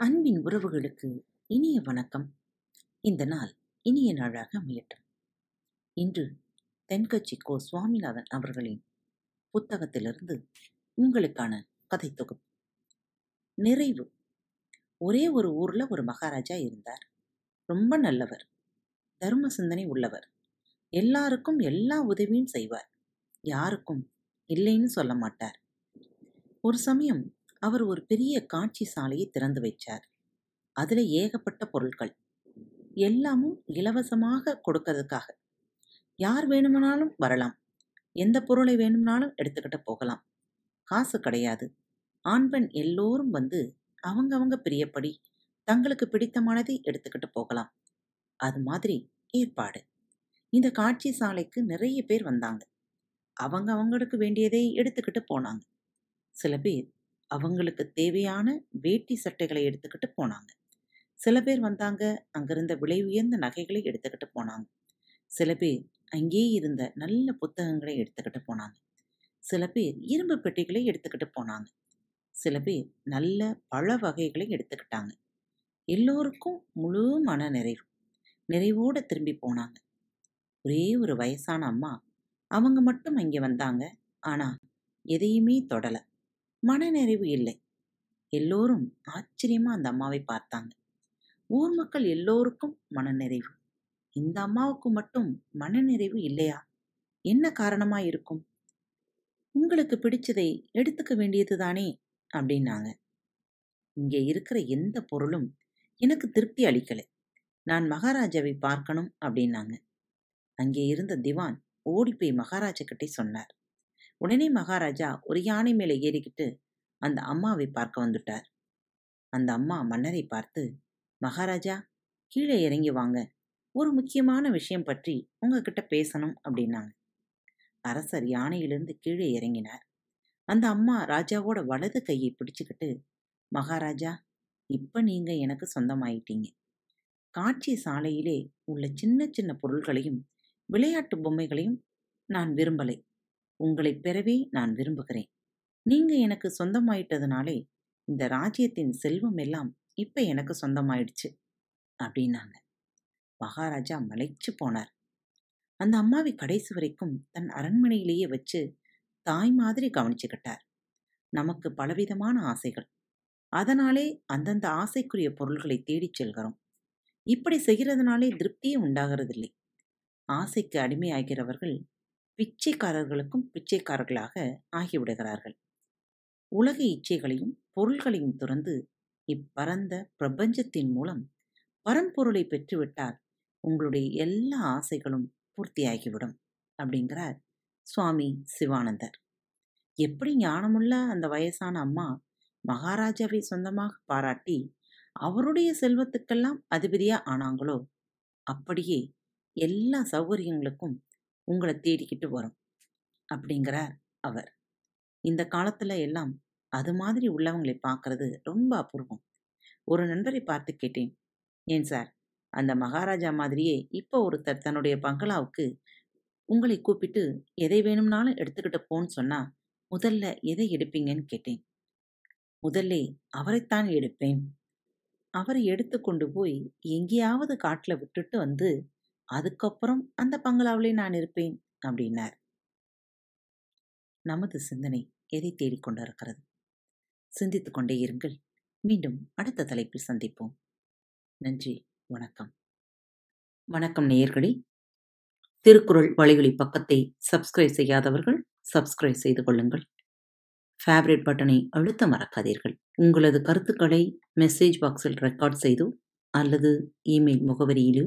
அன்பின் உறவுகளுக்கு இனிய வணக்கம். இந்த நாள் இனிய நாளாக அமையட்டும். இன்று தென்கட்சி கோ. சுவாமிநாதன் அவர்களின் புத்தகத்திலிருந்து உங்களுக்கான கதை தொகுப்பு. நிறைவு. ஒரே ஒரு ஊர்ல ஒரு மகாராஜா இருந்தார். ரொம்ப நல்லவர். தர்ம சிந்தனை உள்ளவர். எல்லாருக்கும் எல்லா உதவியும் செய்வார். யாருக்கும் இல்லைன்னு சொல்ல மாட்டார். ஒரு சமயம் அவர் ஒரு பெரிய காட்சி சாலையை திறந்து வைச்சார். அதில் ஏகப்பட்ட பொருட்கள். எல்லாமும் இலவசமாக கொடுக்கறதுக்காக. யார் வேணுமானாலும் வரலாம். எந்த பொருளை வேணும்னாலும் எடுத்துக்கிட்டு போகலாம். காசு கிடையாது. ஆண் பெண் எல்லோரும் வந்து அவங்கவங்க பிரியப்படி தங்களுக்கு பிடித்தமானதை எடுத்துக்கிட்டு போகலாம். அது மாதிரி ஏற்பாடு. இந்த காட்சி சாலைக்கு நிறைய பேர் வந்தாங்க. அவங்க அவங்களுக்கு வேண்டியதை எடுத்துக்கிட்டு போனாங்க. சில பேர் அவங்களுக்கு தேவையான வேட்டி சட்டைகளை எடுத்துக்கிட்டு போனாங்க. சில பேர் வந்தாங்க அங்கிருந்த விலை உயர்ந்த நகைகளை எடுத்துக்கிட்டு போனாங்க. சில பேர் அங்கேயே இருந்த நல்ல புத்தகங்களை எடுத்துக்கிட்டு போனாங்க. சில பேர் இரும்பு பெட்டிகளை எடுத்துக்கிட்டு போனாங்க. சில பேர் நல்ல பழ வகைகளை எடுத்துக்கிட்டாங்க. எல்லோருக்கும் முழு மன நிறைவு நிறைவோடு திரும்பி போனாங்க. ஒரே ஒரு வயசான அம்மா அவங்க மட்டும் அங்கே வந்தாங்க. ஆனால் எதையுமே தொடலை. மனநிறைவு இல்லை. எல்லோரும் ஆச்சரியமா அந்த அம்மாவை பார்த்தாங்க. ஊர் மக்கள் எல்லோருக்கும் மனநிறைவு. இந்த அம்மாவுக்கு மட்டும் மனநிறைவு இல்லையா? என்ன காரணமா இருக்கும்? உங்களுக்கு பிடிச்சதை எடுத்துக்க வேண்டியது தானே? அப்படின்னாங்க. இங்கே இருக்கிற எந்த பொருளும் எனக்கு திருப்தி அளிக்கலை. நான் மகாராஜாவை பார்க்கணும் அப்படின்னாங்க. அங்கே இருந்த திவான் ஓடி போய் மகாராஜா கிட்டே சொன்னார். உடனே மகாராஜா ஒரு யானை மேலே ஏறிக்கிட்டு அந்த அம்மாவை பார்க்க வந்துட்டார். அந்த அம்மா மன்னரை பார்த்து மகாராஜா கீழே இறங்கி வாங்க. ஒரு முக்கியமான விஷயம் பற்றி உங்ககிட்ட பேசணும் அப்படின்னாங்க. அரசர் யானையிலிருந்து கீழே இறங்கினார். அந்த அம்மா ராஜாவோட வலது கையை பிடிச்சுக்கிட்டு மகாராஜா இப்ப நீங்க எனக்கு சொந்தமாயிட்டீங்க. காட்சி சாலையிலே உள்ள சின்ன சின்ன பொருள்களையும் விளையாட்டு பொம்மைகளையும் நான் விரும்பலை. உங்களை பெறவே நான் விரும்புகிறேன். நீங்க எனக்கு சொந்தமாயிட்டதுனாலே இந்த ராஜ்யத்தின் செல்வம் எல்லாம் இப்ப எனக்கு சொந்தமாயிடுச்சு அப்படின்னாங்க. மகாராஜா மலைச்சு போனார். அந்த அம்மாவை கடைசி வரைக்கும் தன் அரண்மனையிலேயே வச்சு தாய் மாதிரி கவனிச்சுக்கிட்டார். நமக்கு பலவிதமான ஆசைகள். அதனாலே அந்தந்த ஆசைக்குரிய பொருள்களை தேடிச் செல்கிறோம். இப்படி செய்கிறதுனாலே திருப்தியே உண்டாகிறதில்லை. ஆசைக்கு அடிமையாகிறவர்கள் பிச்சைக்காரர்களுக்கும் பிச்சைக்காரர்களாக ஆகிவிடுகிறார்கள். உலக இச்சைகளையும் பொருள்களையும் துறந்து இப்பரந்த பிரபஞ்சத்தின் மூலம் பரம்பொருளை பெற்றுவிட்டால் உங்களுடைய எல்லா ஆசைகளும் பூர்த்தியாகிவிடும் அப்படிங்கிறார் சுவாமி சிவானந்தர். எப்படி ஞானமுள்ள அந்த வயசான அம்மா மகாராஜாவை சொந்தமாக பாராட்டி அவருடைய செல்வத்துக்கெல்லாம் அதிபதியா ஆனாங்களோ அப்படியே எல்லா சௌகரியங்களுக்கும் உங்களை தேடிக்கிட்டு வரும் அப்படிங்கிறார் அவர். இந்த காலத்துல எல்லாம் அது மாதிரி உள்ளவங்களை பார்க்கறது ரொம்ப அபூர்வம். ஒரு நண்பரை பார்த்து கேட்டேன். ஏன் சார் அந்த மகாராஜா மாதிரியே இப்போ ஒருத்தர் தன்னுடைய பங்களாவுக்கு உங்களை கூப்பிட்டு எதை வேணும்னாலும் எடுத்துக்கிட்டு போன்னு சொன்னா முதல்ல எதை எடுப்பீங்கன்னு கேட்டேன். முதல்ல அவரைத்தான் எடுப்பேன். அவரை எடுத்து கொண்டு போய் எங்கேயாவது காட்டில் விட்டுட்டு வந்து அதுக்கப்புறம் அந்த பங்களாவிலே நான் இருப்பேன் அப்படின்னார். நமது சிந்தனை எதை தேடிக்கொண்டிருக்கிறது சிந்தித்துக் கொண்டே இருங்கள். மீண்டும் அடுத்த தலைப்பில் சந்திப்போம். நன்றி. வணக்கம். வணக்கம் நேயர்களே. திருக்குறள் வழிகளி பக்கத்தை சப்ஸ்கிரைப் செய்யாதவர்கள் சப்ஸ்கிரைப் செய்து கொள்ளுங்கள். ஃபேவரட் பட்டனை அழுத்த மறக்காதீர்கள். உங்களது கருத்துக்களை மெசேஜ் பாக்ஸில் ரெக்கார்ட் செய்தோ அல்லது இமெயில் முகவரியிலோ